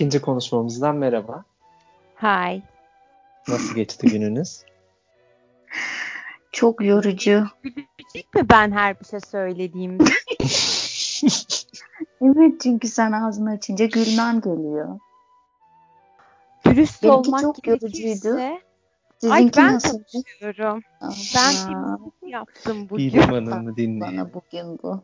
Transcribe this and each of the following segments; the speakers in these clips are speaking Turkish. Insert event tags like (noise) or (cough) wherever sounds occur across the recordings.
İkinci konuşmamızdan merhaba. Hi. Nasıl geçti gününüz? Çok yorucu. Bilecek mi ben her bir şey söylediğimde? (laughs) Evet çünkü sen ağzını açınca gülmem geliyor. Dürüst Benimki olmak çok yorucuydu. Ay Sizinki ben nasıl? konuşuyorum. Ben temizlik yaptım bugün. Hanım'ı dinleyin. bana bugün bu.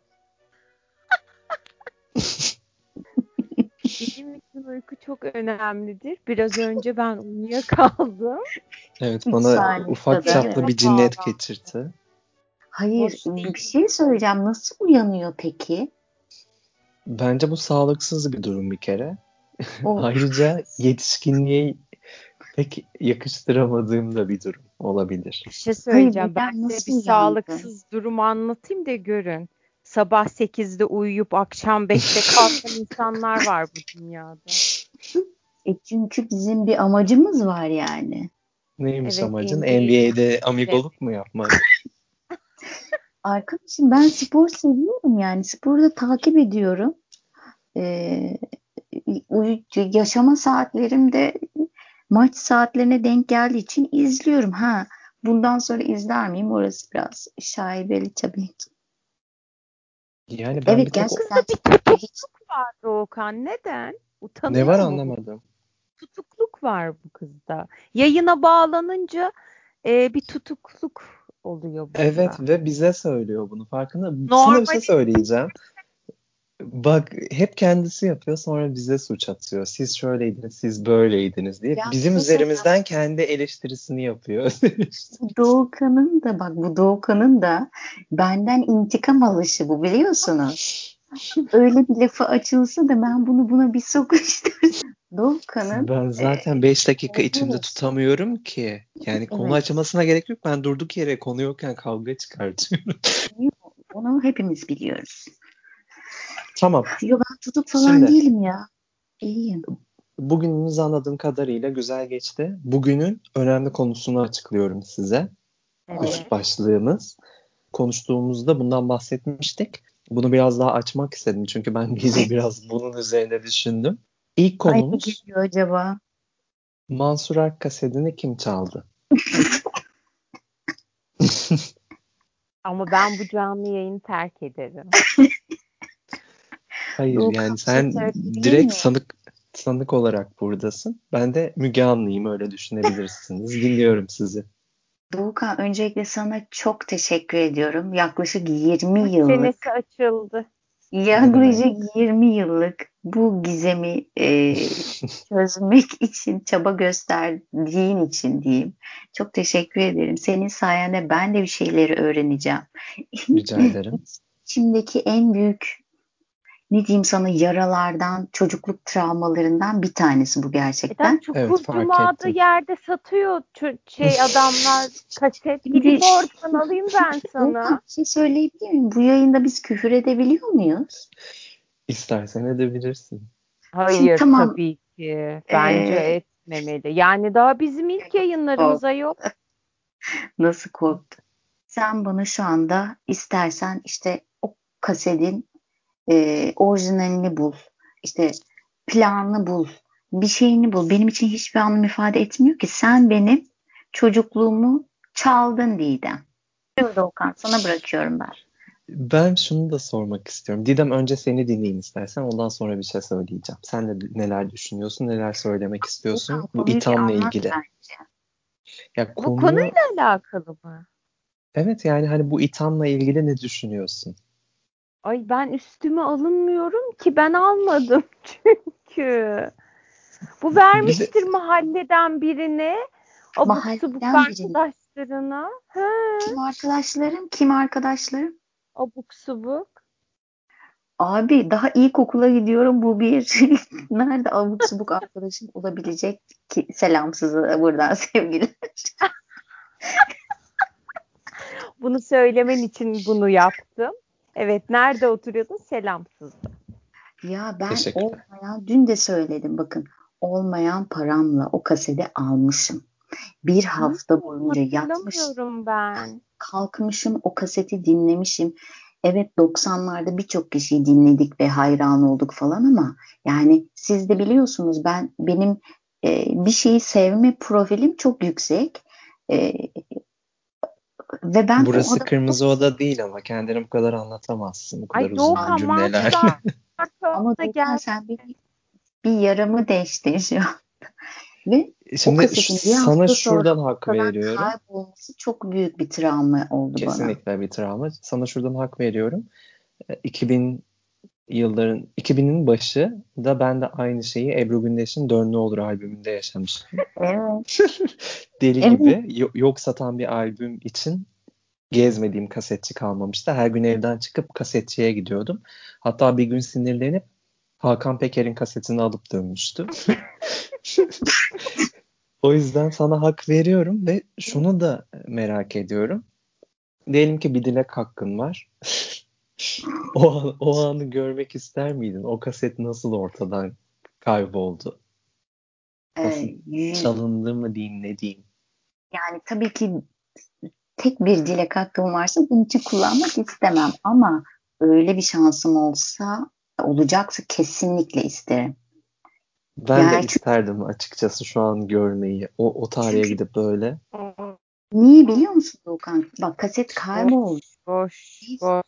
Benim için uyku çok önemlidir. Biraz önce ben uyuyakaldım. Evet bana saniye ufak çaplı bir cinnet geçirdi. Hayır bir şey söyleyeceğim. Nasıl uyanıyor peki? Bence bu sağlıksız bir durum bir kere. (laughs) Ayrıca yetişkinliğe pek yakıştıramadığım da bir durum olabilir. Bir şey söyleyeceğim. Hayır, ben size nasıl bir sağlıksız durum anlatayım da görün. Sabah 8'de uyuyup akşam 5'te (laughs) kalkan insanlar var bu dünyada. e çünkü bizim bir amacımız var yani. Neymiş Evet, amacın? NBA. NBA'de amigoluk mu yapmak? (laughs) Arkadaşım ben spor seviyorum yani. Sporu da takip ediyorum. Ee, yaşama saatlerim de maç saatlerine denk geldiği için izliyorum. Ha, bundan sonra izler miyim? Orası biraz şaibeli tabii ki. Yani ben Evet bir tek gerçekten Bir hiç var Doğukan. Neden? Utanıyor ne var mu? anlamadım. Tutukluk var bu kızda. Yayına bağlanınca e, bir tutukluk oluyor burada. Evet ve bize söylüyor bunu farkında. Sana bir Normal- şey söyleyeceğim. Bak hep kendisi yapıyor sonra bize suç atıyor. Siz şöyleydiniz, siz böyleydiniz diye. Ya Bizim üzerimizden kendi eleştirisini yapıyor. (laughs) Doğukan'ın da bak bu Doğukan'ın da benden intikam alışı bu biliyorsunuz. Öyle bir lafı açılsa da ben bunu buna bir sokuştursam. Doğukan'ın ben zaten 5 dakika evet. içimde tutamıyorum ki. Yani konu Evet. açılmasına gerek yok. Ben durduk yere konu yokken kavga çıkartıyorum. onu hepimiz biliyoruz. Tamam. Yo ben tutuk falan Şimdi. değilim ya. İyiyim. Bugünümüz anladığım kadarıyla güzel geçti. Bugünün önemli konusunu açıklıyorum size. Evet. Üst başlığımız. Konuştuğumuzda bundan bahsetmiştik. Bunu biraz daha açmak istedim çünkü ben (laughs) gece biraz bunun üzerine düşündüm. İlk Ay konumuz geliyor acaba? Mansur Ark kasetini kim çaldı? (laughs) Ama ben bu canlı yayını terk ederim. (laughs) Hayır Doğukan yani sen direkt miyim? sanık sanık olarak buradasın. Ben de Müge Anlı'yım öyle düşünebilirsiniz. (laughs) Dinliyorum sizi. Doğukan öncelikle sana çok teşekkür ediyorum. Yaklaşık 20 yıllık Çenesi açıldı. yaklaşık 20 yıllık bu gizemi e, (laughs) çözmek için çaba gösterdiğin için diyeyim. Çok teşekkür ederim. Senin sayende ben de bir şeyleri öğreneceğim. Rica ederim. (laughs) İçimdeki en büyük ne diyeyim sana yaralardan, çocukluk travmalarından bir tanesi bu gerçekten. Neden Çukur Evet, fark Cuma'da ettim. yerde satıyor şey adamlar kaset. Gidip oradan alayım ben (laughs) sana. Bir şey söyleyebilir miyim? Bu yayında biz küfür edebiliyor muyuz? İstersen edebilirsin. Hayır tamam. tabii ki. Bence Ee, etmemeli. Yani daha bizim ilk yayınlarımıza yok. (laughs) Nasıl korktu? Sen bana şu anda istersen işte o kasetin e, orijinalini bul. İşte planını bul. Bir şeyini bul. Benim için hiçbir anlam ifade etmiyor ki. Sen benim çocukluğumu çaldın Didem. Buyur Doğukan sana bırakıyorum ben. Ben şunu da sormak istiyorum. Didem önce seni dinleyin istersen. Ondan sonra bir şey söyleyeceğim. Sen de neler düşünüyorsun, neler söylemek istiyorsun bu ithamla ilgili. bence. Ya Bu konu konuyla alakalı mı? Evet yani hani bu ithamla ilgili ne düşünüyorsun? Ay ben üstüme alınmıyorum ki ben almadım (laughs) çünkü. Bu vermiştir mahalleden birine. Abuk subuk arkadaşlarına. He, Kim arkadaşlarım? Kim arkadaşlarım? abuk subuk. Abi daha ilkokula gidiyorum bu bir. (laughs) Nerede abuk subuk arkadaşım olabilecek ki selamsızı buradan (laughs) sevgiler. Bunu söylemen için bunu yaptım. Evet nerede oturuyordun? Selamsızdı. Ya ben olmayan dün de söyledim bakın olmayan paramla o kaseti almışım. Bir hafta boyunca yatmış Hatırlamıyorum ben. kalkmışım o kaseti dinlemişim. evet 90'larda birçok kişiyi dinledik ve hayran olduk falan ama yani siz de biliyorsunuz ben benim e, bir şeyi sevme profilim çok yüksek. E, ve ben Burası kırmızı oda değil ama kendini bu kadar anlatamazsın. Bu kadar Ay uzun (laughs) Doğukan cümleler. ama Doğukan sen bir, bir yaramı değiştir şu. (laughs) Ve Şimdi sana şuradan hak veriyorum. Kaybolması çok büyük bir travma oldu Kesinlikle bana. Kesinlikle bir travma. Sana şuradan hak veriyorum. 2000 e, yılların 2000'in başı da ben de aynı şeyi Ebru Gündeş'in Dön Ne Olur albümünde yaşamıştım. Evet. (laughs) Deli evet. gibi yok satan bir albüm için gezmediğim kasetçi kalmamıştı. Her gün evden çıkıp kasetçiye gidiyordum. Hatta bir gün sinirlenip Hakan Peker'in kasetini alıp dönmüştüm. (laughs) o yüzden sana hak veriyorum ve şunu da merak ediyorum. Diyelim ki bir dilek hakkın var. (laughs) o, an, o anı görmek ister miydin? O kaset nasıl ortadan kayboldu? Nasıl ee, çalındı mı diyeyim ne diyeyim? Yani tabii ki tek bir dilek hakkım varsa bunun için kullanmak istemem ama öyle bir şansım olsa olacaksa kesinlikle isterim. Ben yani de isterdim açıkçası şu an görmeyi. O, o tarihe çünkü, gidip böyle. Niye biliyor musun Doğukan? Bak kaset kayboldu. Boş, biz, boş.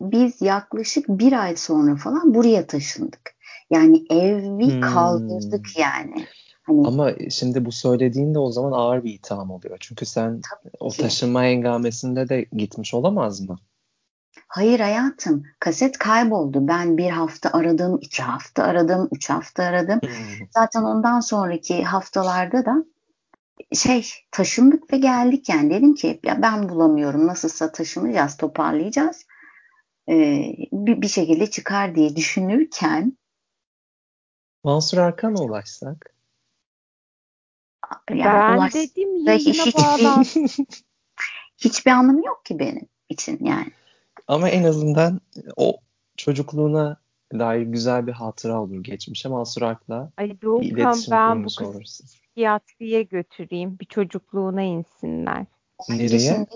biz yaklaşık bir ay sonra falan buraya taşındık. Yani evi hmm. kaldırdık yani. Hani, Ama şimdi bu söylediğin de o zaman ağır bir itham oluyor. Çünkü sen o taşınma engamesinde de gitmiş olamaz mı? Hayır hayatım kaset kayboldu. Ben bir hafta aradım, iki hafta aradım, üç hafta aradım. Hmm. Zaten ondan sonraki haftalarda da şey taşındık ve geldik yani dedim ki ya ben bulamıyorum nasılsa taşınacağız toparlayacağız ee, bir, bir şekilde çıkar diye düşünürken Mansur Arkan'a ulaşsak yani ben ulaş, dedim yayına hiç, bağlan. (laughs) hiçbir anlamı yok ki benim için yani. Ama en azından o çocukluğuna dair güzel bir hatıra olur geçmişe Mansur Ark'la Ay Doğukan ben bu kız psikiyatriye götüreyim. Bir çocukluğuna insinler. Nereye?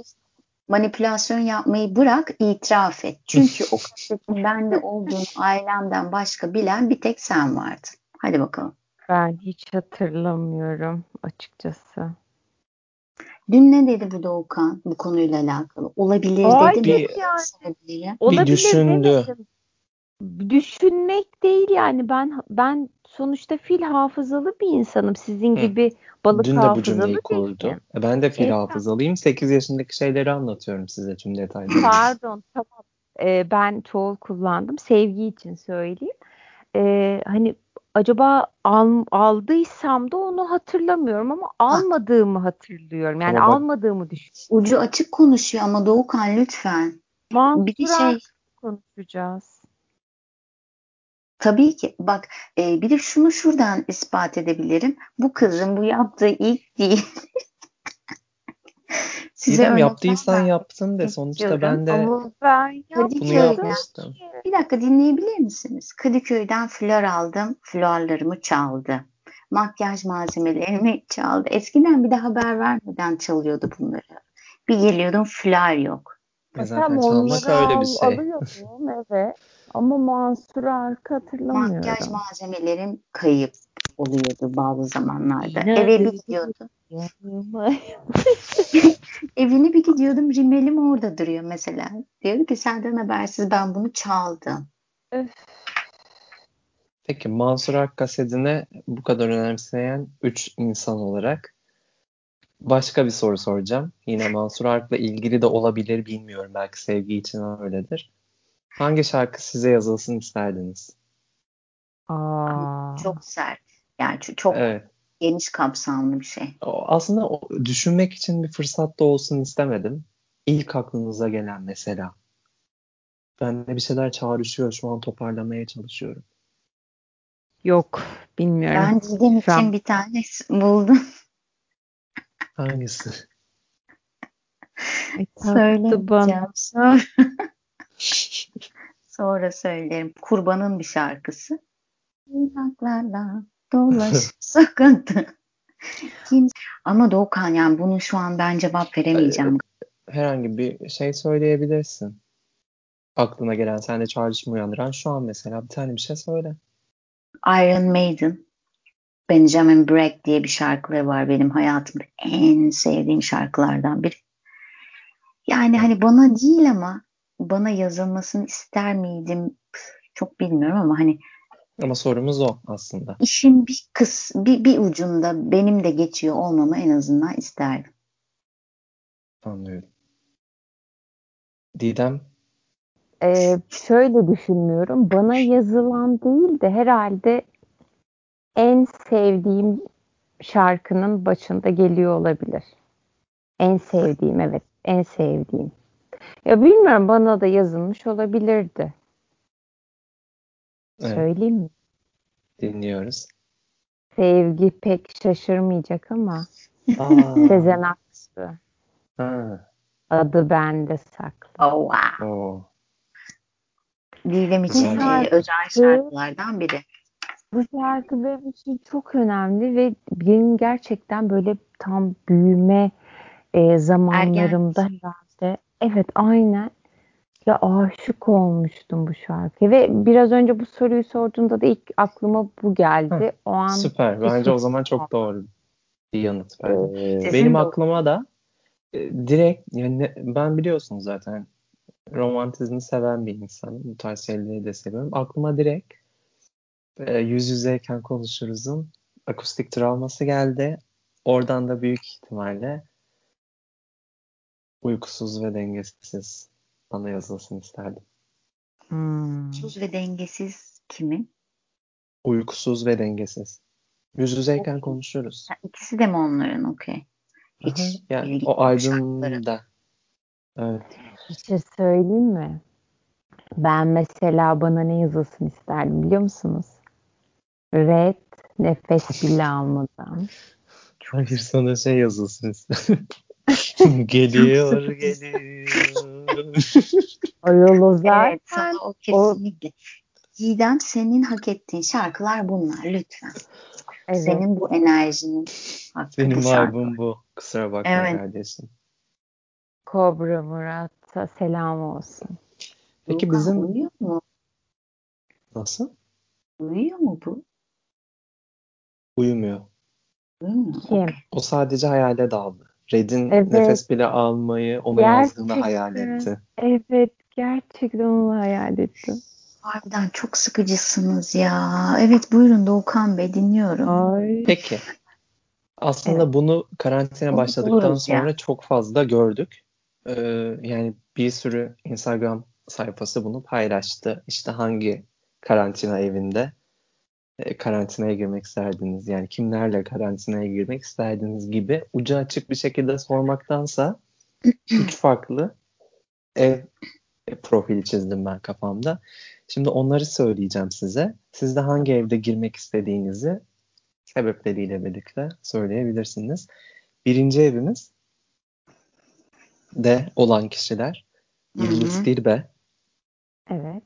manipülasyon yapmayı bırak itiraf et. Çünkü (laughs) o kasetin bende olduğunu ailemden başka bilen bir tek sen vardın. Hadi bakalım. Ben hiç hatırlamıyorum açıkçası. Dün ne dedi bu Doğukan bu konuyla alakalı? Olabilir Ay, dedi mi? Yani. Olabilir bir düşündü. Demedim. Düşünmek değil yani ben ben sonuçta fil hafızalı bir insanım. Sizin Hı. gibi balık Dün de bu cümleyi kurdu. E, ben de fil evet. hafızalıyım. 8 yaşındaki şeyleri anlatıyorum size tüm detayları. Pardon tamam. Ee, ben çoğul kullandım. Sevgi için söyleyeyim. Ee, hani acaba al, aldıysam da onu hatırlamıyorum ama almadığımı hatırlıyorum. Yani bak, almadığımı düşünüyorum. Ucu açık konuşuyor ama Doğukan lütfen. Mansur bir şey konuşacağız. Tabii ki bak e, bir de şunu şuradan ispat edebilirim. Bu kızın bu yaptığı ilk değil. (laughs) Size İrem yaptıysan ben. yaptın de sonuçta ben de Ama ben bunu yapmıştım. Bir dakika dinleyebilir misiniz? Kadıköy'den flor aldım. Florlarımı çaldı. Makyaj malzemelerimi çaldı. Eskiden bir de haber vermeden çalıyordu bunları. Bir geliyordum flor yok. E zaten çalmak öyle bir şey. Alıyorum evet. Ama Mansur Arka hatırlamıyorum. Makyaj malzemelerim kayıp oluyordu bazı zamanlarda. Yine Eve bir gidiyordum. (laughs) Evine bir gidiyordum rimelim orada duruyor mesela. Diyor ki senden habersiz ben bunu çaldım. Peki Mansur Ark kasetine bu kadar önemseyen 3 insan olarak başka bir soru soracağım. Yine Mansur Ark'la ilgili de olabilir bilmiyorum. Belki sevgi için öyledir. Hangi şarkı size yazılsın isterdiniz? Aa. Çok sert. Yani çok evet. geniş kapsamlı bir şey. O, aslında o, düşünmek için bir fırsat da olsun istemedim. İlk aklınıza gelen mesela. Ben de bir şeyler çağrışıyor. Şu an toparlamaya çalışıyorum. Yok. Bilmiyorum. Ben Didem için an... bir tane (laughs) buldum. Hangisi? Söylemeyeceğim. Sonra. (laughs) Sonra söylerim. Kurbanın bir şarkısı. Kulaklarla dolaş (laughs) sıkıntı. Kim? Ama Doğukan yani bunu şu an ben cevap veremeyeceğim. Herhangi bir şey söyleyebilirsin. aklına gelen, sende çağrışım uyandıran şu an mesela bir tane bir şey söyle. Iron Maiden. Benjamin Breck diye bir şarkıları var benim hayatımda en sevdiğim şarkılardan biri. Yani hani bana değil ama bana yazılmasını ister miydim çok bilmiyorum ama hani ama sorumuz o aslında. İşin bir kıs bir, bir ucunda benim de geçiyor olmamı en azından isterdim. Anlıyorum. Didem? Ee, şöyle düşünüyorum. Bana yazılan değil de herhalde en sevdiğim şarkının başında geliyor olabilir. En sevdiğim evet. En sevdiğim. Ya bilmiyorum bana da yazılmış olabilirdi. Evet. Söyleyeyim mi? Dinliyoruz. Sevgi pek şaşırmayacak ama Sezen Aksu. Ha. Adı bende saklı. Oh wow. Oh. Didem için şarkı, özel şarkılardan biri. Bu şarkı benim için çok önemli ve benim gerçekten böyle tam büyüme e, zamanlarımda Ergen. herhalde. Evet aynen. Ya aşık olmuştum bu şarkıya ve biraz önce bu soruyu sorduğunda da ilk aklıma bu geldi. Hı, o an süper. Bence o zaman çok doğru bir yanıt verdim. Ee, Benim aklıma da e, direkt yani ben biliyorsunuz zaten romantizmi seven bir insanım. Bu tarz şeyleri de seviyorum. Aklıma direkt e, yüz yüzeyken konuşuruzun akustik travması geldi. Oradan da büyük ihtimalle uykusuz ve dengesiz bana yazılsın isterdim. Hmm. Uykusuz ve dengesiz kimin? Uykusuz ve dengesiz. Yüz yüzeyken okay. konuşuyoruz. Ha, ikisi de mi onların? Okey. Hiç yani o albümde. Evet. Bir şey söyleyeyim mi? Ben mesela bana ne yazılsın isterdim biliyor musunuz? Red nefes bile (laughs) almadan. Hayır sana şey yazılsın isterdim. (laughs) geliyor geliyor. (laughs) o yolu zaten. Evet sana o kesinlikle. O... Didem senin hak ettiğin şarkılar bunlar lütfen. Evet. Senin bu enerjinin hakkı Senin bu albüm bu. Kusura bakma evet. kardeşim. Kobra Murat'a selam olsun. Peki Luka bizim... Uyuyor mu? Nasıl? Uyuyor mu bu? Uyumuyor. Uyumuyor. Kim? O sadece hayale daldı. Red'in evet. nefes bile almayı ona gerçekten, yazdığını hayal etti. Evet gerçekten onu hayal ettim. Harbiden çok sıkıcısınız ya. Evet buyurun Doğukan Bey dinliyorum. Ay. Peki. Aslında evet. bunu karantina bunu başladıktan sonra ya. çok fazla gördük. Ee, yani bir sürü Instagram sayfası bunu paylaştı. İşte hangi karantina evinde e, karantinaya girmek isterdiniz? Yani kimlerle karantinaya girmek isterdiniz gibi ucu açık bir şekilde sormaktansa (clears throat) üç farklı ev profili çizdim ben kafamda. Şimdi onları söyleyeceğim size. Siz de hangi evde girmek istediğinizi sebepleriyle birlikte söyleyebilirsiniz. Birinci evimiz de olan kişiler Yıldız Tilbe. Evet.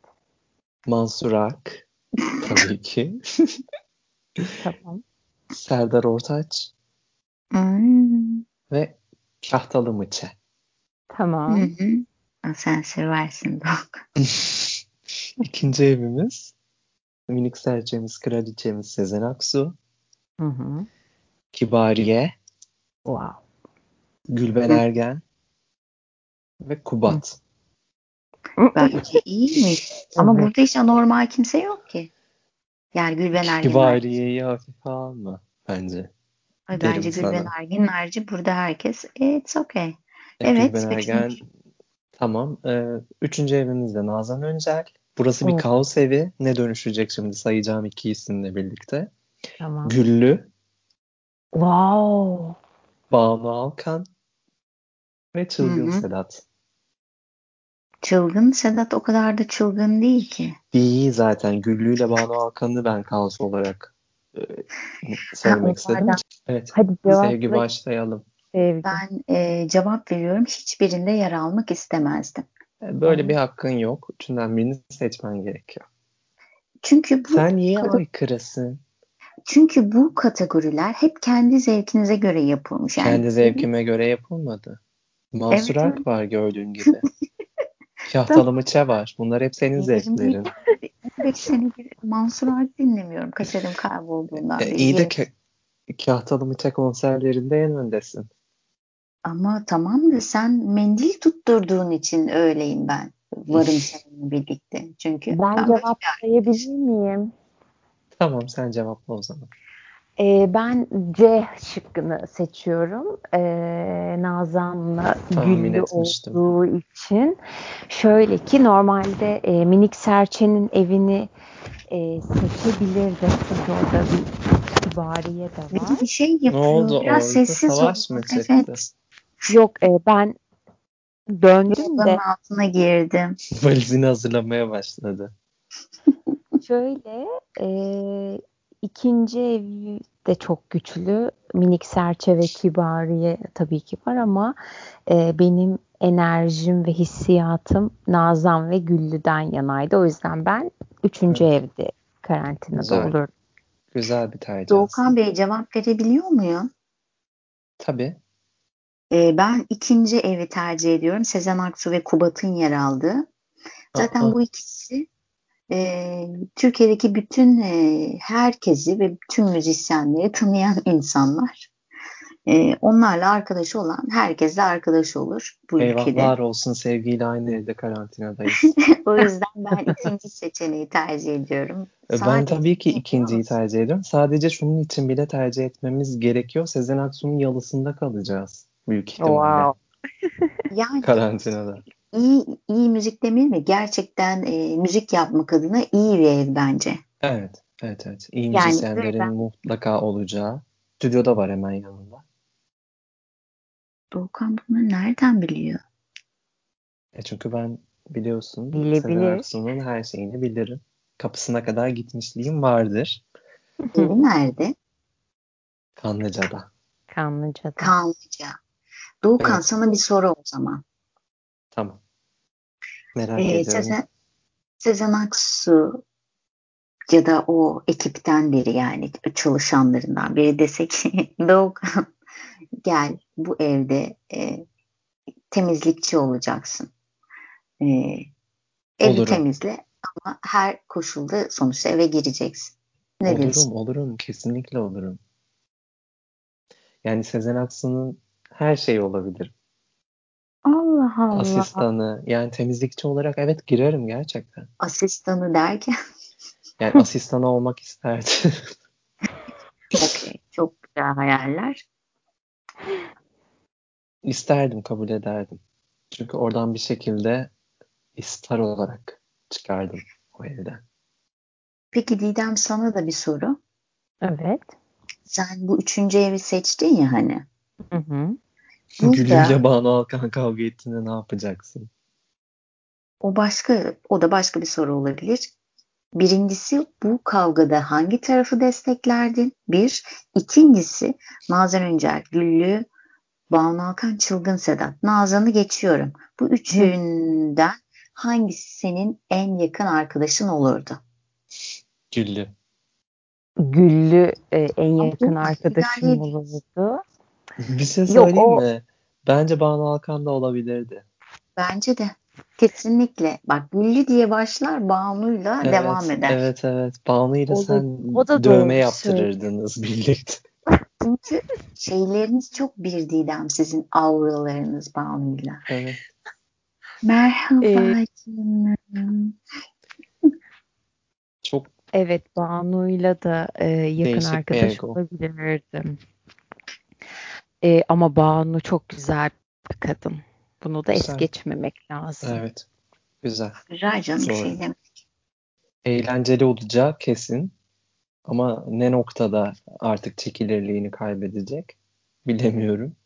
Mansur Ak. Tabii ki. (laughs) tamam. Serdar Ortaç. Hmm. Ve Kahtalı Mıçe. Tamam. Hı hı. Sen seversin bak. (laughs) İkinci evimiz minik serçemiz, kraliçemiz Sezen Aksu. Hı hı. Kibariye. Wow. Gülben Ergen. Ve Kubat. Bence (laughs) iyiymiş. Ama burada hiç anormal kimse yok ki. Yani Gülben Ergen. Kibariye'yi hafife alma bence. Ay, bence Gülben Ergen harici burada herkes it's okay. Evet. Gülben Ergen tamam. Ee, üçüncü evimizde Nazan Öncel. Burası bir kaos evi. Ne dönüşecek şimdi sayacağım iki isimle birlikte. Tamam. Güllü. Wow. Banu Alkan ve Çılgın Hı-hı. Sedat. Çılgın Sedat o kadar da çılgın değil ki. Değil zaten. Güllü ile Banu Alkan'ı ben kaos olarak e, söylemek ha, istedim. Evet. Hadi Sevgi başlayalım. Sevgi. Ben e, cevap veriyorum. Hiçbirinde yer almak istemezdim. Böyle bir hakkın yok. Üçünden birini seçmen gerekiyor. Çünkü bu Sen niye aykırısın? Çünkü bu kategoriler hep kendi zevkinize göre yapılmış. Yani kendi zevkime göre yapılmadı. Mansur evet. Ak var gördüğün gibi. (laughs) Kahtalı Mıça var. Bunlar hep senin zevklerin. 15 senedir Mansur Art dinlemiyorum kasetim kaybolduğundan E, iyi de Kahtalı Mıça konserlerinde en öndesin. Ama tamam da sen mendil tutturduğun için öyleyim ben. Varım seninle birlikte. Çünkü Ben ben cevaplayabilir miyim? Tamam sen cevapla o zaman. Ee, ben C şıkkını seçiyorum. Ee, Nazan'la Güllü olduğu için. Şöyle ki normalde e, Minik Serçe'nin evini e, seçebilirdim. Çünkü orada bir kibariye de bir var. bir şey yapıyor. Ne oldu Biraz orada? sessiz Savaş mı çıktı? Evet. Yok e, ben döndüm de altına girdim. Valizini hazırlamaya başladı. şöyle e, ikinci ev de çok güçlü. Minik Serçe ve Kibariye tabii ki var ama e, benim enerjim ve hissiyatım Nazan ve Güllü'den yanaydı. O yüzden ben üçüncü Evet. evde karantinada Güzel. olurdum. Güzel bir tercih Doğukan. Bey cevap verebiliyor muyum? Tabii. Ee, ben ikinci evi tercih ediyorum. Sezen Aksu ve Kubat'ın yer aldığı. Zaten Aa, bu ikisi e, Türkiye'deki bütün e, herkesi ve bütün müzisyenleri tanıyan (laughs) insanlar. E, onlarla arkadaş olan herkesle arkadaş olur bu ülkede. eyvahlar olsun sevgiyle aynı evde karantinadayız. (laughs) O yüzden ben ikinci seçeneği tercih ediyorum. E, Ben Sadece tabii ki ikinciyi tercih ediyorum. Sadece şunun için bile tercih etmemiz gerekiyor. Sezen Aksu'nun yalısında kalacağız büyük ihtimalle Wow. Yani karantinada. İyi iyi müzik demeyeyim mi? Gerçekten e, müzik yapmak adına iyi bir ev bence. Evet, evet, evet. İyi Yani müzisyenlerin ben- mutlaka olacağı. Stüdyoda var hemen yanında. Doğukan bunu nereden biliyor? E çünkü ben biliyorsun Bilebilir. Sezen Aksu'nun her şeyini bilirim. Kapısına kadar gitmişliğim vardır. Evi nerede? Kanlıca'da. Kanlıca'da. Kanlıca. Doğukan Evet. sana bir soru o zaman. Tamam. Merak Ee, ediyorum. Sezen, Sezen Aksu ya da o ekipten biri yani çalışanlarından biri dese ki (laughs) Doğukan gel bu evde e, temizlikçi olacaksın. E, evi Olurum. temizle ama her koşulda sonuçta eve gireceksin. Ne Olurum, diyorsun? olurum. Kesinlikle olurum. Yani Sezen Aksu'nun her şeyi olabilir. Allah Allah. Asistanı, yani temizlikçi olarak evet girerim gerçekten. Asistanı derken Yani (laughs) asistanı olmak isterdim. okey, çok güzel hayaller. İsterdim, kabul ederdim. Çünkü oradan bir şekilde star olarak çıkardım o evden. Peki Didem sana da bir soru. Evet. Sen bu üçüncü evi seçtin ya hani. Hı hı. Gülüyle Banu Alkan kavga ettiğinde ne yapacaksın? O başka, o da başka bir soru olabilir. Birincisi bu kavgada hangi tarafı desteklerdin? Bir. İkincisi Nazan Öncel, Güllü, Banu Alkan, Çılgın Sedat. Nazan'ı geçiyorum. Bu üçünden hangisi senin en yakın arkadaşın olurdu? Güllü. Güllü e, en yakın arkadaşım olurdu. Bir şey Yok, söyleyeyim o- mi? Bence Banu Alkan da olabilirdi. Bence de. Kesinlikle. Bak Güllü diye başlar Banu'yla Evet, devam eder. evet, evet. Banu ile O da- sen o da dövme yaptırırdınız birlikte. (laughs) Çünkü şeyleriniz çok bir Didem sizin auralarınız Banu'yla. Evet. Merhaba Ee, canım. Çok Evet, Banu'yla da e, yakın arkadaş ego. olabilirdim. E, ama Banu çok güzel bir kadın. Bunu da es Güzel. geçmemek lazım. evet. Güzel. Güzel canım bir şey demek. Eğlenceli olacağı kesin. Ama ne noktada artık çekilirliğini kaybedecek bilemiyorum.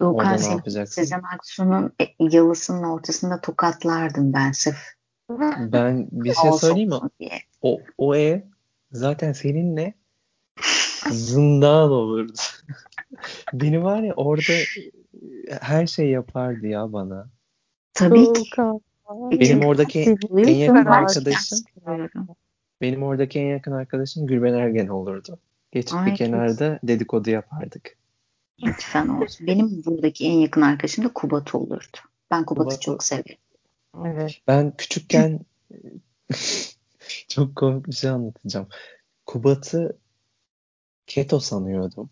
Doğukan? Sezen Aksu'nun e, yalısının ortasında tokatlardım ben sırf. Ben bir şey söyleyeyim mi? O, o ev zaten seninle zindan olurdu. Beni var ya orada her şey yapardı ya bana. Tabii ki. Benim oradaki en yakın arkadaşım benim oradaki en yakın arkadaşım Gülben Ergen olurdu. Geçip Ay, bir kenarda dedikodu yapardık. Lütfen olsun. Benim buradaki en yakın arkadaşım da Kubat olurdu. Ben Kubat'ı Kubat'ı- çok severim. Evet. Ben küçükken (laughs) çok komik bir şey anlatacağım. Kubat'ı keto sanıyordum.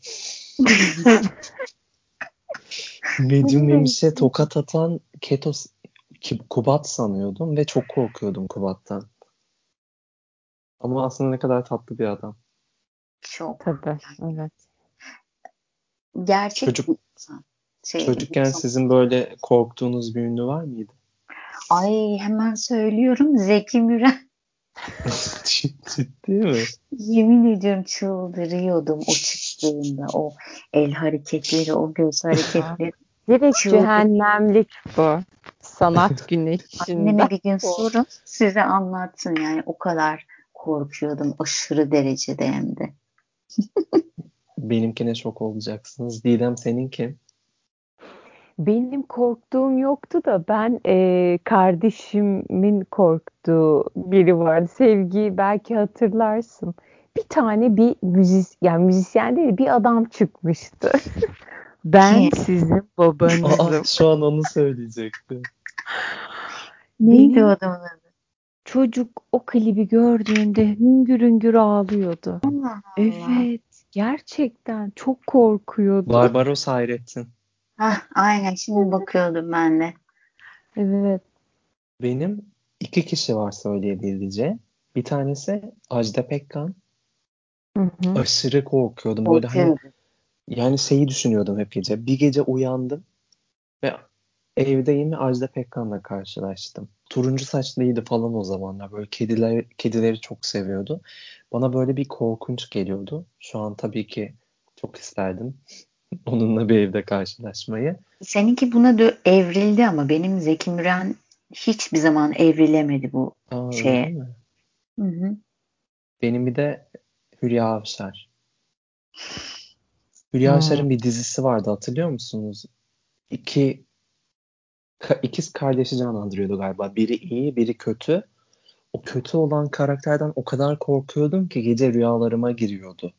Nedim Memiş'e tokat atan keto Kubat sanıyordum ve çok korkuyordum Kubat'tan. Ama aslında ne kadar tatlı bir adam. Çok. Tabii. Evet. Gerçek Çocuk- insan. Şey, Çocukken insan. sizin böyle korktuğunuz bir ünlü var mıydı? Ay hemen söylüyorum Zeki Müren. (laughs) Ciddi mi? Yemin ediyorum çıldırıyordum o çıktığında. O el hareketleri, o göz hareketleri. (laughs) Direkt cehennemlik bu. Sanat (laughs) güneşinde. Anneme bir gün sorun size anlatsın yani o kadar korkuyordum aşırı derecede hem de. (laughs) Benimkine şok olacaksınız. Didem senin kim? Benim korktuğum yoktu da ben eee, kardeşimin korktuğu biri vardı. Sevgi belki hatırlarsın. Bir tane bir müzis yani müzisyen değil bir adam çıkmıştı. (laughs) Ben sizin Aa, babanızım. şu an onu söyleyecektim. Neydi Benim o adamın adı? çocuk o klibi gördüğünde hüngür hüngür ağlıyordu. Allah Allah. Evet, gerçekten çok korkuyordu. Barbaros Hayrettin. Hah, aynen şimdi bakıyordum ben de. Evet. Benim iki kişi var söyleyebileceğim. Bir tanesi Ajda Pekkan. Hı hı. Aşırı korkuyordum. Böyle hani yani şeyi düşünüyordum hep gece. Bir gece uyandım ve evdeyim ve Ajda Pekkan'la karşılaştım. Turuncu saçlıydı falan o zamanlar. Böyle kediler, kedileri çok seviyordu. Bana böyle bir korkunç geliyordu. Şu an tabii ki çok isterdim (laughs) onunla bir evde karşılaşmayı. Seninki buna dö- evrildi ama benim Zeki Müren hiçbir zaman evrilemedi bu. Aa, Şeye. öyle mi? Hı hı. Benim bir de Hülya Avşar. Hülya Hmm. Avşar'ın bir dizisi vardı hatırlıyor musunuz? İki ka- ikiz kardeşi canlandırıyordu galiba. Biri iyi, biri kötü. O kötü olan karakterden o kadar korkuyordum ki gece rüyalarıma giriyordu.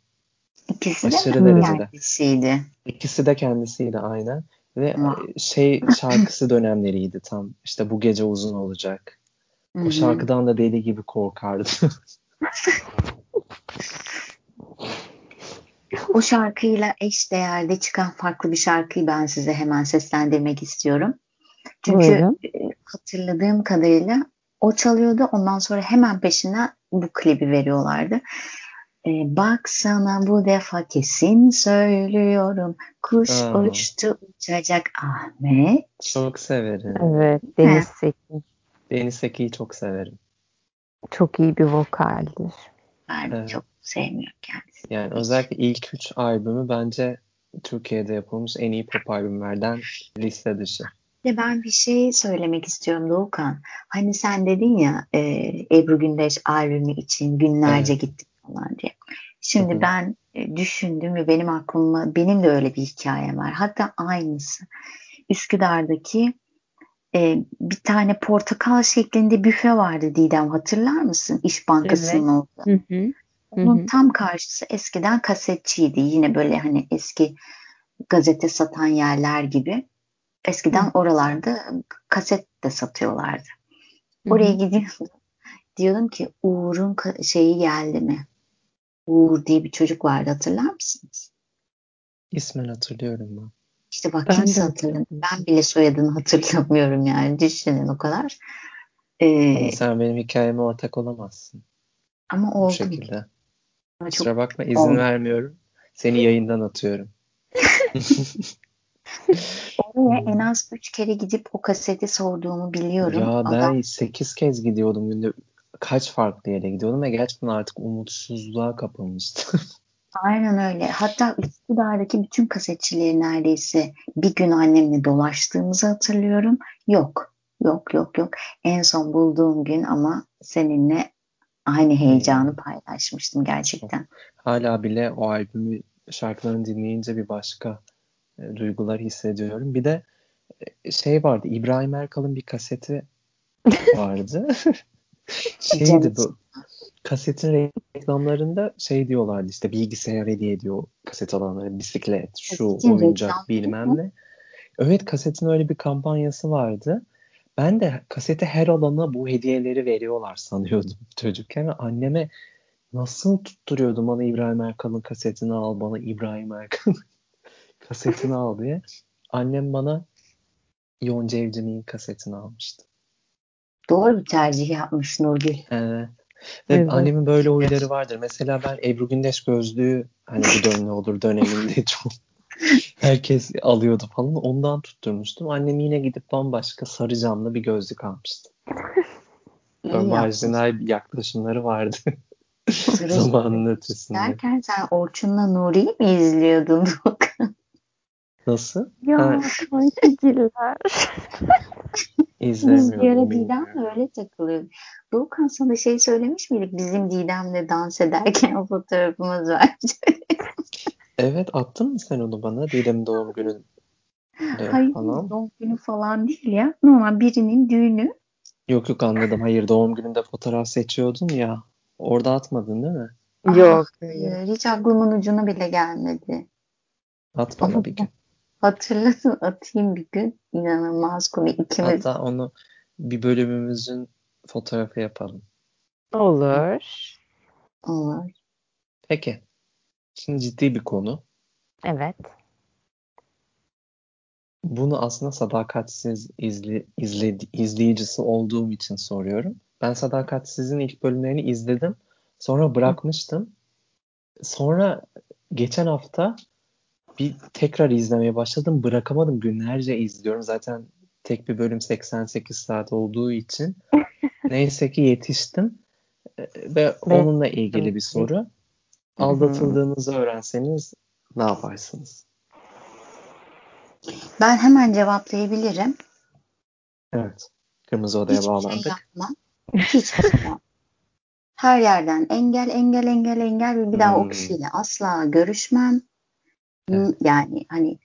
İkisi de Aşırı mi derecede. kendisiydi? İkisi de kendisiydi aynen. Ve e, şey şarkısı (clears throat) dönemleriydi tam. İşte bu gece uzun olacak. Hı O şarkıdan da deli gibi korkardım. (laughs) O şarkıyla eş değerde çıkan farklı bir şarkıyı ben size hemen seslendirmek istiyorum. Çünkü Buyurun. e, hatırladığım kadarıyla o çalıyordu. Ondan sonra hemen peşinden bu klibi veriyorlardı. E, bak sana bu defa kesin söylüyorum. Kuş Aa. uçtu uçacak Ahmet. Çok severim. Evet, Deniz Seki Deniz Seki'yi çok severim. çok iyi bir vokaldir. Ben Evet. çok sevmiyorum kendisini. Yani özellikle ilk üç albümü bence Türkiye'de yapılmış en iyi pop albümlerden liste dışı. De ben bir şey söylemek istiyorum Doğukan. Hani sen dedin ya e, Ebru Gündeş albümü için günlerce Evet. gittik falan diye. Şimdi Hı hı. ben e, düşündüm ve benim aklıma benim de öyle bir hikayem var. Hatta aynısı. Üsküdar'daki e, bir tane portakal şeklinde büfe vardı Didem hatırlar mısın? İş Bankası'nın orada. Hı hı. Hı Onun hı. tam karşısı eskiden kasetçiydi. Yine böyle hani eski gazete satan yerler gibi. Eskiden Hı. oralarda kaset de satıyorlardı. Oraya gidiyordum. Diyordum ki Uğur'un ka- şeyi geldi mi? Uğur diye bir çocuk vardı hatırlar mısınız? İsmen hatırlıyorum ben. İşte bak Ben kimse hatırlamıyor. Ben bile soyadını (laughs) hatırlamıyorum yani. Düşünün o kadar. Ee, sen benim hikayeme ortak olamazsın ama bu oldum. şekilde. Ama Kusura bakma izin Oldu. vermiyorum. Seni yayından atıyorum. (laughs) (laughs) oraya Hmm. en az üç kere gidip o kaseti sorduğumu biliyorum. Ya Adam ben 8 kez gidiyordum günde. Kaç farklı yere gidiyordum ve gerçekten artık umutsuzluğa kapılmıştım. Aynen öyle. Hatta Üsküdar'daki bütün kasetçileri neredeyse bir gün annemle dolaştığımızı hatırlıyorum. Yok. Yok yok yok. En son bulduğum gün ama seninle aynı heyecanı Hmm. paylaşmıştım gerçekten. Hala bile o albümü şarkılarını dinleyince bir başka e, duygular hissediyorum. Bir de e, şey vardı. İbrahim Erkal'ın bir kaseti (laughs) vardı. (laughs) Şeydi bu. Kasetin reklamlarında şey diyorlardı işte bilgisayar hediye ediyor kaset alanlara bisiklet, şu Kasetin oyuncak bilmem ne. Evet kasetin öyle bir kampanyası vardı. Ben de kasete her alana bu hediyeleri veriyorlar sanıyordum (laughs) çocukken. Anneme nasıl tutturuyordum bana İbrahim Erkal'ın kasetini al, bana İbrahim Erkal'ın (laughs) kasetini al diye. Annem bana Yonca Evcimik'in kasetini almıştı. Doğru bir tercih yapmış Nurgül. Evet. Ve Evet. annemin böyle huyları vardır. Mesela ben Ebru Gündeş gözlüğü hani bu dön ne olur döneminde (laughs) çok herkes alıyordu falan. Ondan tutturmuştum. Annem yine gidip bambaşka sarı camlı bir gözlük almıştı. Böyle marjinal yaklaşımları vardı. (laughs) Zamanın ötesinde. Derken sen Orçun'la Nuri'yi mi izliyordun? Nasıl? Ya Ha, kankiciler. (laughs) Biz izlemiyordum. bir ara. Didem'le öyle takılıyorduk. Doğukan sana şey söylemiş miydik? Bizim Didem'le dans ederken (laughs) o fotoğrafımız var. Evet attın mı sen onu bana? Didem doğum günü Hayır falan. doğum günü falan değil ya. Normal birinin düğünü. Yok yok anladım. Hayır doğum gününde fotoğraf seçiyordun ya. Orada atmadın değil mi? Yok. Hayır, hiç aklımın ucuna bile gelmedi. At bana Ama bir gün. Hatırlasın atayım bir gün. İnanılmaz komik. İkimiz Hatta onu bir bölümümüzün fotoğrafı yapalım. Olur. olur. Peki. Şimdi ciddi bir konu. Evet. Bunu aslında sadakatsiz izli, izledi, izleyicisi olduğum için soruyorum. Ben Sadakatsiz'in ilk bölümlerini izledim. Sonra bırakmıştım. Sonra geçen hafta bir tekrar izlemeye başladım. Bırakamadım. Günlerce izliyorum. Zaten tek bir bölüm 88 saat olduğu için. (laughs) Neyse ki yetiştim. Ee, Ve onunla ilgili bir soru. Aldatıldığınızı öğrenseniz ne yaparsınız? Ben hemen cevaplayabilirim. Evet. Kırmızı Odaya Hiçbir şey bağlandık. yapmam. Hiçbir şey yapmam. Her yerden engel, engel, engel, engel ve bir daha o Hmm. kişiyle asla görüşmem. Evet. Yani hani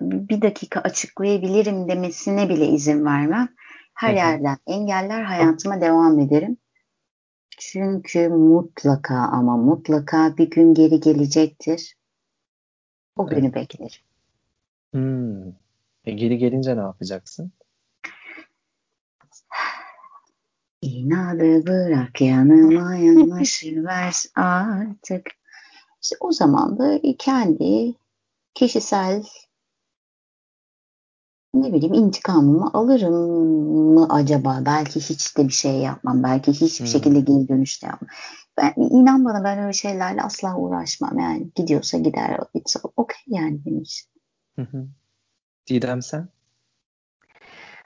bir dakika açıklayabilirim demesine bile izin vermem. Her hı. yerden engeller hayatıma devam ederim. Çünkü mutlaka ama mutlaka bir gün geri gelecektir. O günü Evet. beklerim. Hmm. E, geri gelince ne yapacaksın? (sighs) İnadı bırak yanıma (laughs) yanaşıver artık. İşte o zaman da kendi kişisel ne bileyim intikamımı alırım mı acaba? Belki hiç de bir şey yapmam. Belki hiçbir Hmm. şekilde geri dönüş de yapmam. Ben, inan bana ben öyle şeylerle asla uğraşmam. Yani gidiyorsa gider. It's okay yani benim için. Hı hı. Didem sen?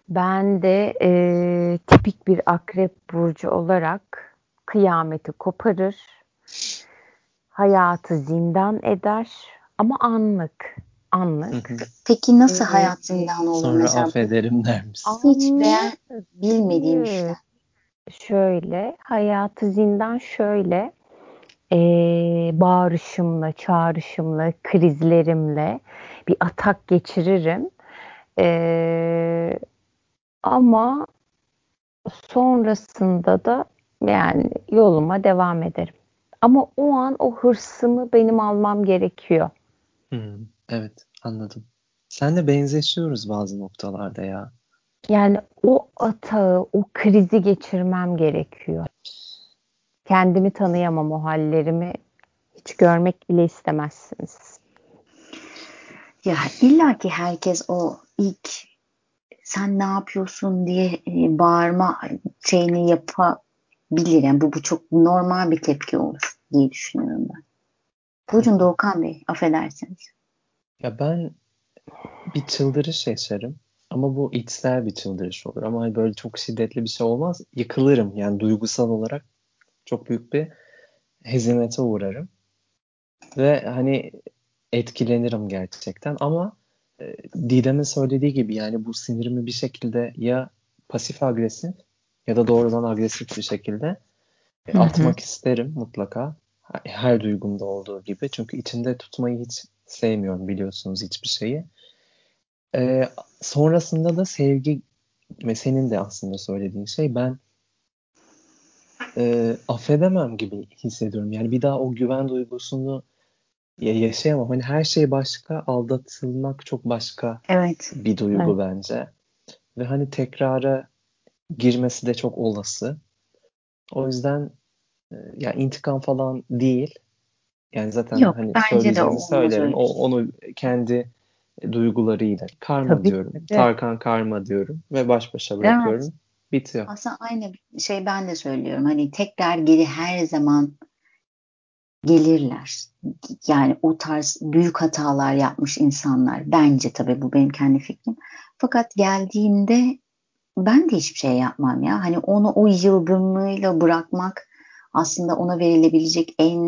Ben de e, tipik bir akrep burcu olarak kıyameti koparır, hayatı zindan eder ama anlık, anlık. Hı hı. Peki nasıl Evet. hayat zindan olur Sonra mesela? affederim der misin? Hiç beğen bilmediğim işler. Şöyle, hayatı zindan şöyle, eee, bağırışımla, çağrışımla, krizlerimle bir atak geçiririm. Eee, ama sonrasında da yani yoluma devam ederim. Ama o an o hırsımı benim almam gerekiyor. Hı, evet anladım. Senle benzeşiyoruz bazı noktalarda ya. Yani o atağı, o krizi geçirmem gerekiyor. Kendimi tanıyamam o hallerimi hiç görmek bile istemezsiniz. Ya illa ki herkes o ilk sen ne yapıyorsun diye e, bağırma şeyini yapabilir. Yani bu, bu çok normal bir tepki olur diye düşünüyorum ben. Buyurun Doğukan Bey, affedersiniz. Ya ben bir çıldırış yaşarım. Ama bu içsel bir çıldırış olur. Ama hani böyle çok şiddetli bir şey olmaz. Yıkılırım. Yani duygusal olarak çok büyük bir hezimete uğrarım. Ve hani etkilenirim gerçekten. Ama e, Didem'in söylediği gibi yani bu sinirimi bir şekilde ya pasif agresif ya da doğrudan agresif bir şekilde e, atmak isterim mutlaka. Her duygumda olduğu gibi. Çünkü içinde tutmayı hiç sevmiyorum biliyorsunuz hiçbir şeyi. Ee, sonrasında da sevgi ve senin de aslında söylediğin şey ben e, affedemem gibi hissediyorum. Yani bir daha o güven duygusunu ya- yaşayamam. Hani her şey başka, aldatılmak çok başka Evet. bir duygu Evet. bence. Ve hani tekrara girmesi de çok olası. O yüzden e, ya intikam falan değil. Yani zaten Yok, hani söyleyeceğimi söylerim. öyle O, onu kendi duygularıyla karma Tabii diyorum. ki. Tarkan karma diyorum ve baş başa bırakıyorum. Bitiyor. Aslında aynı şey ben de söylüyorum. Hani tekrar geri her zaman gelirler. Yani o tarz büyük hatalar yapmış insanlar. Bence tabii bu benim kendi fikrim. Fakat geldiğimde ben de hiçbir şey yapmam ya. Hani onu o yılgınlığıyla bırakmak aslında ona verilebilecek en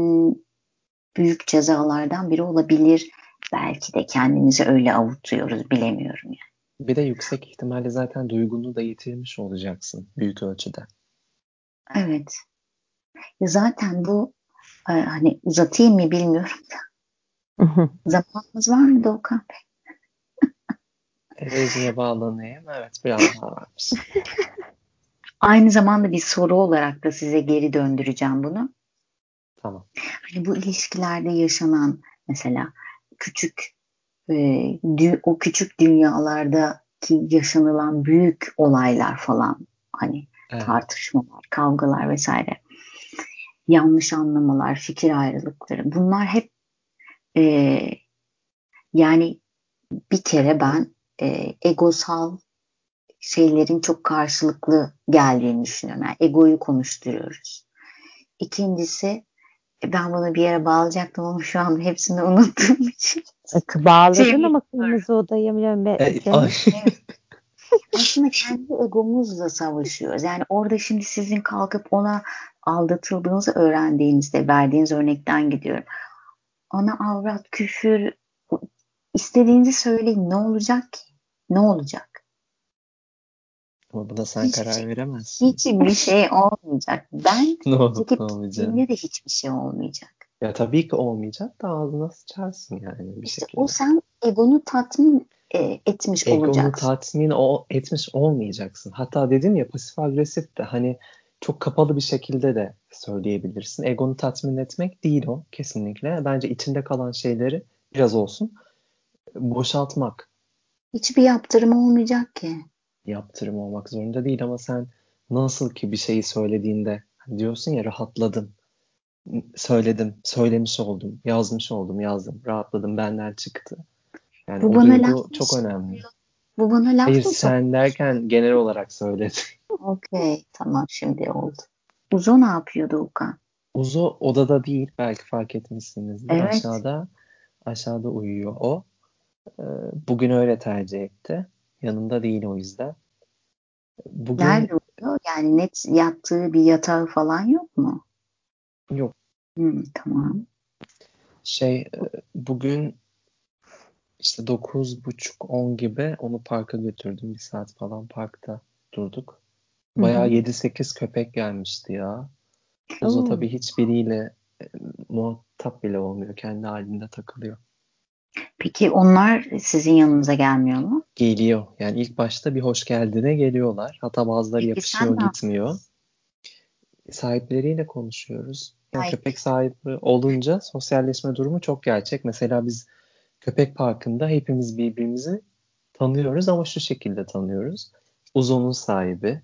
büyük cezalardan biri olabilir. Belki de kendimizi öyle avutuyoruz bilemiyorum yani. Bir de yüksek ihtimalle zaten duygunu da yitirmiş olacaksın büyük ölçüde. Evet. Ya Zaten bu e, hani uzatayım mı bilmiyorum da. Zamanımız var mı Doğukan Bey? Rejiye bağlanayım. Evet biraz daha varmış. (laughs) Aynı zamanda bir soru olarak da size geri döndüreceğim bunu. Tamam. Hani bu ilişkilerde yaşanan mesela küçük e, o küçük dünyalardaki yaşanılan büyük olaylar falan hani Evet. tartışmalar, kavgalar vesaire yanlış anlamalar, fikir ayrılıkları bunlar hep e, yani bir kere ben e, egosal şeylerin çok karşılıklı geldiğini düşünüyorum. Yani egoyu konuşturuyoruz. İkincisi e, ben bunu bir yere bağlayacaktım ama şu anda hepsini (laughs) unuttuğum için. Bağladın Şey- ama kırmızı odaya mı? E, Aslında kendi egomuzla savaşıyoruz. Yani orada şimdi sizin kalkıp ona aldatıldığınızı öğrendiğinizde verdiğiniz örnekten gidiyorum. Ana avrat küfür istediğinizi söyleyin ne olacak ki? Ne olacak? Ama buna sen Hiçbir karar veremezsin. Hiçbir şey olmayacak. Ben (laughs) Ne olup ne olmayacak? de hiçbir şey olmayacak. Ya tabii ki olmayacak da ağzına sıçarsın yani bir İşte şekilde. o sen egonu tatmin e, etmiş Egonu olacaksın. tatmin o, etmiş olmayacaksın. Hatta dedim ya pasif agresif de hani çok kapalı bir şekilde de söyleyebilirsin. Egonu tatmin etmek değil o kesinlikle. Bence içinde kalan şeyleri biraz olsun boşaltmak. Hiçbir yaptırım olmayacak ki. Yaptırım olmak zorunda değil ama sen nasıl ki bir şeyi söylediğinde diyorsun ya rahatladım. Söyledim, söylemiş oldum, yazmış oldum, yazdım, rahatladım, benden çıktı. Yani Bu bana laf çok önemli. Bu bana laf Hayır mı sen derken genel olarak söyledim. (laughs) Okey tamam şimdi oldu. Uzo ne yapıyor Doğukan? Uzo odada değil belki fark etmişsinizdir. Evet. Aşağıda aşağıda uyuyor o. Ee, Bugün öyle tercih etti. Yanında değil o yüzden. Bugün Nerede uyuyor? Yani net yattığı bir yatağı falan yok mu? yok. Hmm, tamam. Şey e, bugün işte 9.30-10 gibi onu parka götürdüm. Bir saat falan parkta durduk. Bayağı Hı hı. 7-8 köpek gelmişti ya. Oo. tabii hiçbiriyle e, muhatap bile olmuyor. Kendi halinde takılıyor. Peki onlar sizin yanınıza gelmiyor mu? Geliyor. Yani ilk başta bir hoş geldine geliyorlar. Hatta bazıları Peki yapışıyor gitmiyor. Sahipleriyle konuşuyoruz. Yani köpek sahibi olunca sosyalleşme durumu çok gerçek. Mesela biz köpek parkında hepimiz birbirimizi tanıyoruz ama şu şekilde tanıyoruz. Uzo'nun sahibi,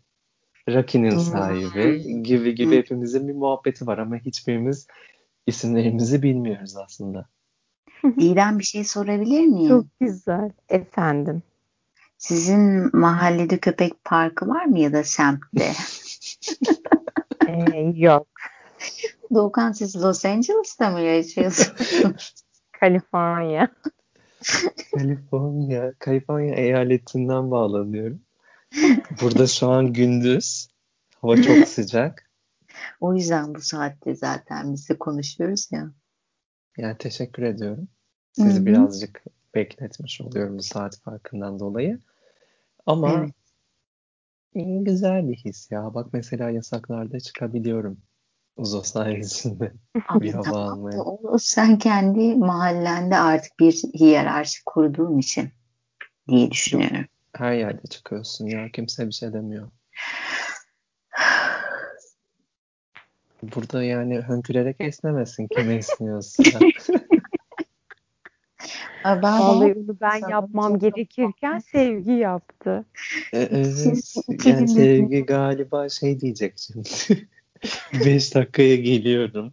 Hmm. sahibi gibi gibi hepimizin bir muhabbeti var ama hiçbirimiz isimlerimizi bilmiyoruz aslında. Didem bir şey sorabilir miyim? Çok güzel. Efendim. Sizin mahallede köpek parkı var mı ya da semtte? (laughs) Ee, yok. Doğukan siz Los Angeles'ta mı yaşıyorsunuz? (laughs) Kaliforniya. Kaliforniya, Kaliforniya eyaletinden bağlanıyorum. Burada şu an gündüz. Hava çok sıcak. o yüzden bu saatte zaten biz de konuşuyoruz ya. Yani teşekkür ediyorum. Sizi birazcık bekletmiş oluyorum bu saat farkından dolayı. Ama Evet. güzel bir his ya. Bak mesela yasaklarda çıkabiliyorum. Uzo sayesinde (laughs) bir hava tamam almaya. sen kendi mahallende artık bir hiyerarşi kurduğun için diye düşünüyorum. Her yerde çıkıyorsun ya. Kimse bir şey demiyor. (sighs) Burada yani hönkürerek esnemesin. Kime (laughs) esniyorsa. Ben Vallahi onu ben yapmam gerekirken sevgi yaptı. (laughs) Evet. Yani sevgi galiba şey diyecek (laughs) şimdi. 5 dakikaya geliyorum.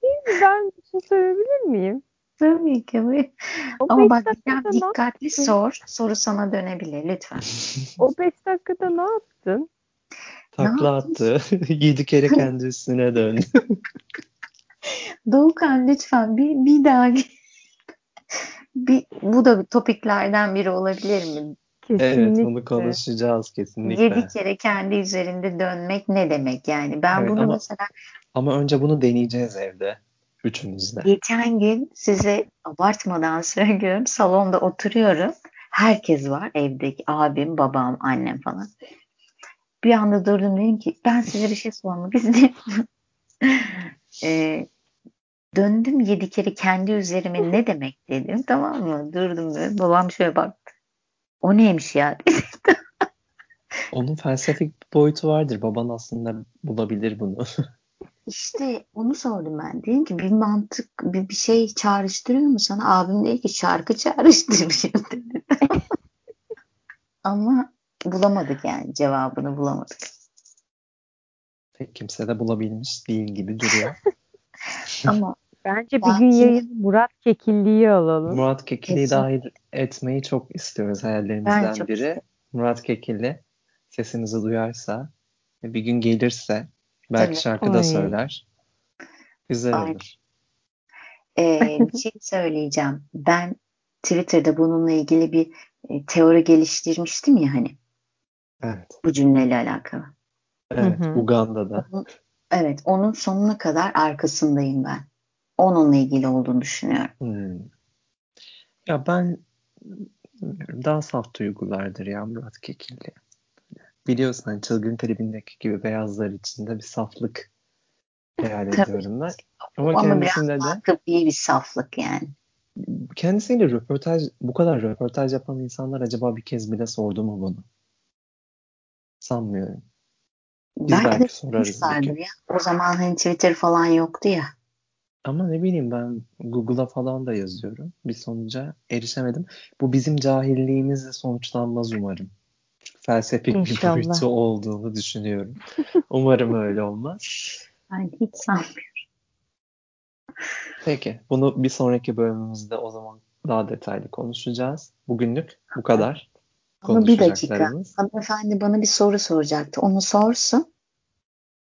Şimdi ben bir şey söyleyebilir miyim? tabii ki. bu- O Ama beş bak dakikada ne dikkatli yaptın? sor. Soru sana dönebilir lütfen. (laughs) O 5 dakikada ne yaptın? Takla yaptın? attı. 7 kere kendi üstüne döndü. Doğukan lütfen bir, bir daha bir, bu da topiklerden biri olabilir mi? Evet, bunu Kesinlikle. konuşacağız Yedi kesinlikle. kere kendi üzerinde dönmek ne demek yani? Ben Evet bunu ama mesela ama önce bunu deneyeceğiz evde. Üçümüz de. geçen gün size abartmadan (laughs) söylüyorum. Salonda oturuyorum. Herkes var evdeki abim, babam, annem falan. Bir anda durdum dedim ki ben size bir şey sormak istiyorum. (laughs) Ee, döndüm yedi kere kendi üzerime ne demek dedim tamam mı? Durdum böyle. Babam şöyle baktı. O neymiş ya? (laughs) Onun felsefik boyutu vardır. Baban aslında bulabilir bunu. İşte onu sordum ben. Dedim ki bir mantık, bir, bir şey çağrıştırıyor mu sana? Abim dedi ki şarkı çağrıştırıyor (laughs) dedi. Ama bulamadık yani cevabını bulamadık. Pek kimse de bulabilmiş değil gibi duruyor. (laughs) (laughs) Ama Bence bir Ben gün yayın Murat Kekilli'yi alalım. Murat Kekilli'yi Kesin. dahil etmeyi çok istiyoruz Ben hayallerimizden çok biri. isterim. Murat Kekilli sesimizi duyarsa ve bir gün gelirse belki Tabii. şarkı da Ay. söyler. Güzel Aynen. olur. Ee, bir şey (laughs) söyleyeceğim. Ben Twitter'da bununla ilgili bir e, teori geliştirmiştim ya hani Evet. bu cümleyle alakalı. Evet. hı. Uganda'da. Onun- evet, onun sonuna kadar arkasındayım ben. Onunla ilgili olduğunu düşünüyorum. Hmm. Ya ben daha saf duygulardır ya Murat Kekilli. Biliyorsun hani Çılgın klibindeki gibi beyazlar içinde bir saflık hayal ediyorum ben. Ama Ama kendisinde de tıbbi bir saflık yani. kendisiyle röportaj bu kadar röportaj yapan insanlar acaba bir kez bile sordu mu bunu? Sanmıyorum. Biz Belki de belki sorarız bir sormuşlardır gün. ya. O zaman hani Twitter falan yoktu ya. Ama ne bileyim ben Google'a falan da yazıyorum. Bir sonuca erişemedim. Bu bizim cahilliğimizle sonuçlanmaz umarım. Çünkü felsefik bir İnşallah. boyutu olduğunu düşünüyorum. Umarım öyle olmaz. Ben hiç sanmıyorum. Peki, bunu bir sonraki bölümümüzde o zaman daha detaylı konuşacağız. Bugünlük bu kadar Ama bir dakika. Hanımefendi bana bir soru soracaktı. Onu sorsun.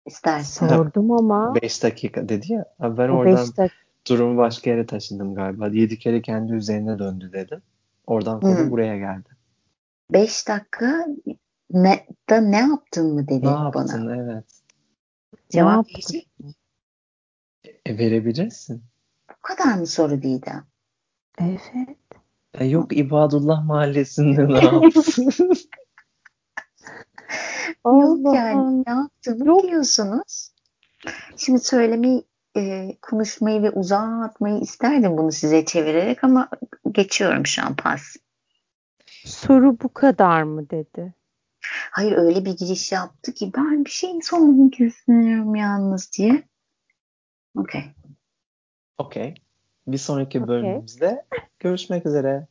İstersen. Sordum ama 5 dakika dedi ya. Ben o oradan 5 durumu başka yere taşındım galiba. 7 kere kendi üzerine döndü dedim. Oradan konu Hı. buraya geldi. Beş dakika ne, da ne yaptın mı dedi Ne bana. yaptın? Evet. Cevap verecek. E, verebilirsin. Bu kadar mı soru Didem? Evet. E, yok İbadullah Mahallesi'nde ne (laughs) yaptın? Yok yani ne yaptığımı Yok. biliyorsunuz. Şimdi söylemeyi, e, konuşmayı ve uzatmayı isterdim bunu size çevirerek ama geçiyorum şu an pas. Soru bu kadar mı dedi. Hayır öyle bir giriş yaptı ki ben bir şey sormak istiyorum yalnız diye. Okey. Okey. Bir sonraki bölümümüzde görüşmek üzere.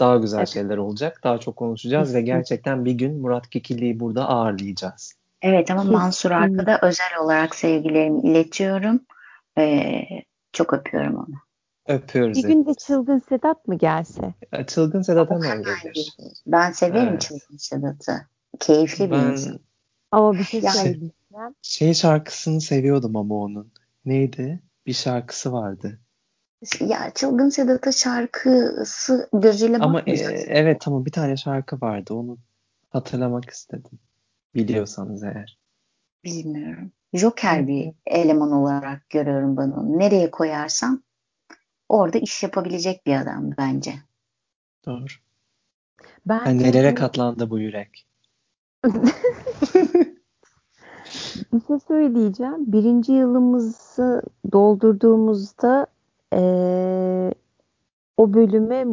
Daha güzel Evet. şeyler olacak. Daha çok konuşacağız ve gerçekten bir gün Murat Kekilli'yi burada ağırlayacağız. Evet ama Mansur. Arka'da özel olarak sevgilerimi iletiyorum. Ee, çok öpüyorum onu. Öpüyoruz. Bir gün de. Çılgın Sedat mı gelse? E, Çılgın Sedat hemen gelir. Ben severim Evet. Çılgın Sedat'ı. Keyifli bir insan. Ben Ama bir şey söyleyeceğim. şey şarkısını seviyordum ama onun. Neydi? Bir şarkısı vardı. Ya Çılgın Sedat'a şarkısı gözüyle Ama e, evet tamam bir tane şarkı vardı. Onu hatırlamak istedim. Biliyorsanız eğer. Bilmiyorum. Joker bir eleman olarak görüyorum ben onu. Nereye koyarsam orada iş yapabilecek bir adam bence. Doğru. Ben Ha, nelere Çılgın- katlandı bu yürek? (laughs) bir şey söyleyeceğim. Birinci yılımızı doldurduğumuzda eee, o bölüme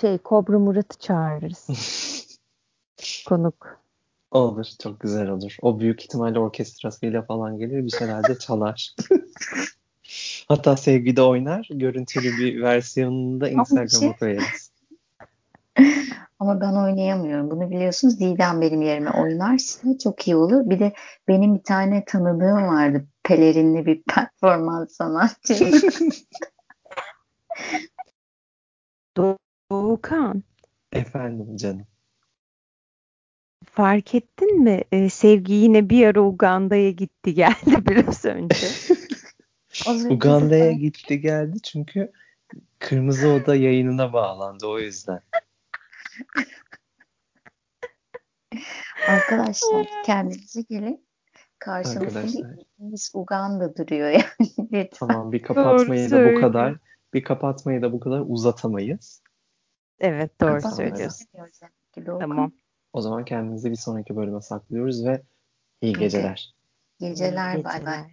şey Kobra Murat'ı çağırırız. (laughs) Konuk. Olur. Çok güzel olur. O büyük ihtimalle orkestrasıyla falan gelir. Bir şeyler çalar. (laughs) Hatta sevgide oynar. Görüntülü bir versiyonunu da Instagram'a şey... koyarız. (laughs) Ama ben oynayamıyorum. Bunu biliyorsunuz. Didem benim yerime oynarsa çok iyi olur. Bir de benim bir tane tanıdığım vardı. Pelerinli bir performans sanatçı. Doğukan. Efendim canım. Fark ettin mi? Ee, Sevgi yine bir ara Uganda'ya gitti geldi (laughs) biraz önce. (laughs) Uganda'ya gitti geldi çünkü Kırmızı Oda yayınına bağlandı o yüzden. (laughs) Arkadaşlar kendinize gelin. Karşınızda bir Uganda duruyor yani. Tamam bir kapatmayı da bu kadar bir kapatmayı da bu kadar uzatamayız. Evet doğru söylüyorsun. Tamam. O zaman kendinizi bir sonraki bölüme saklıyoruz ve iyi geceler. Geceler bay bay.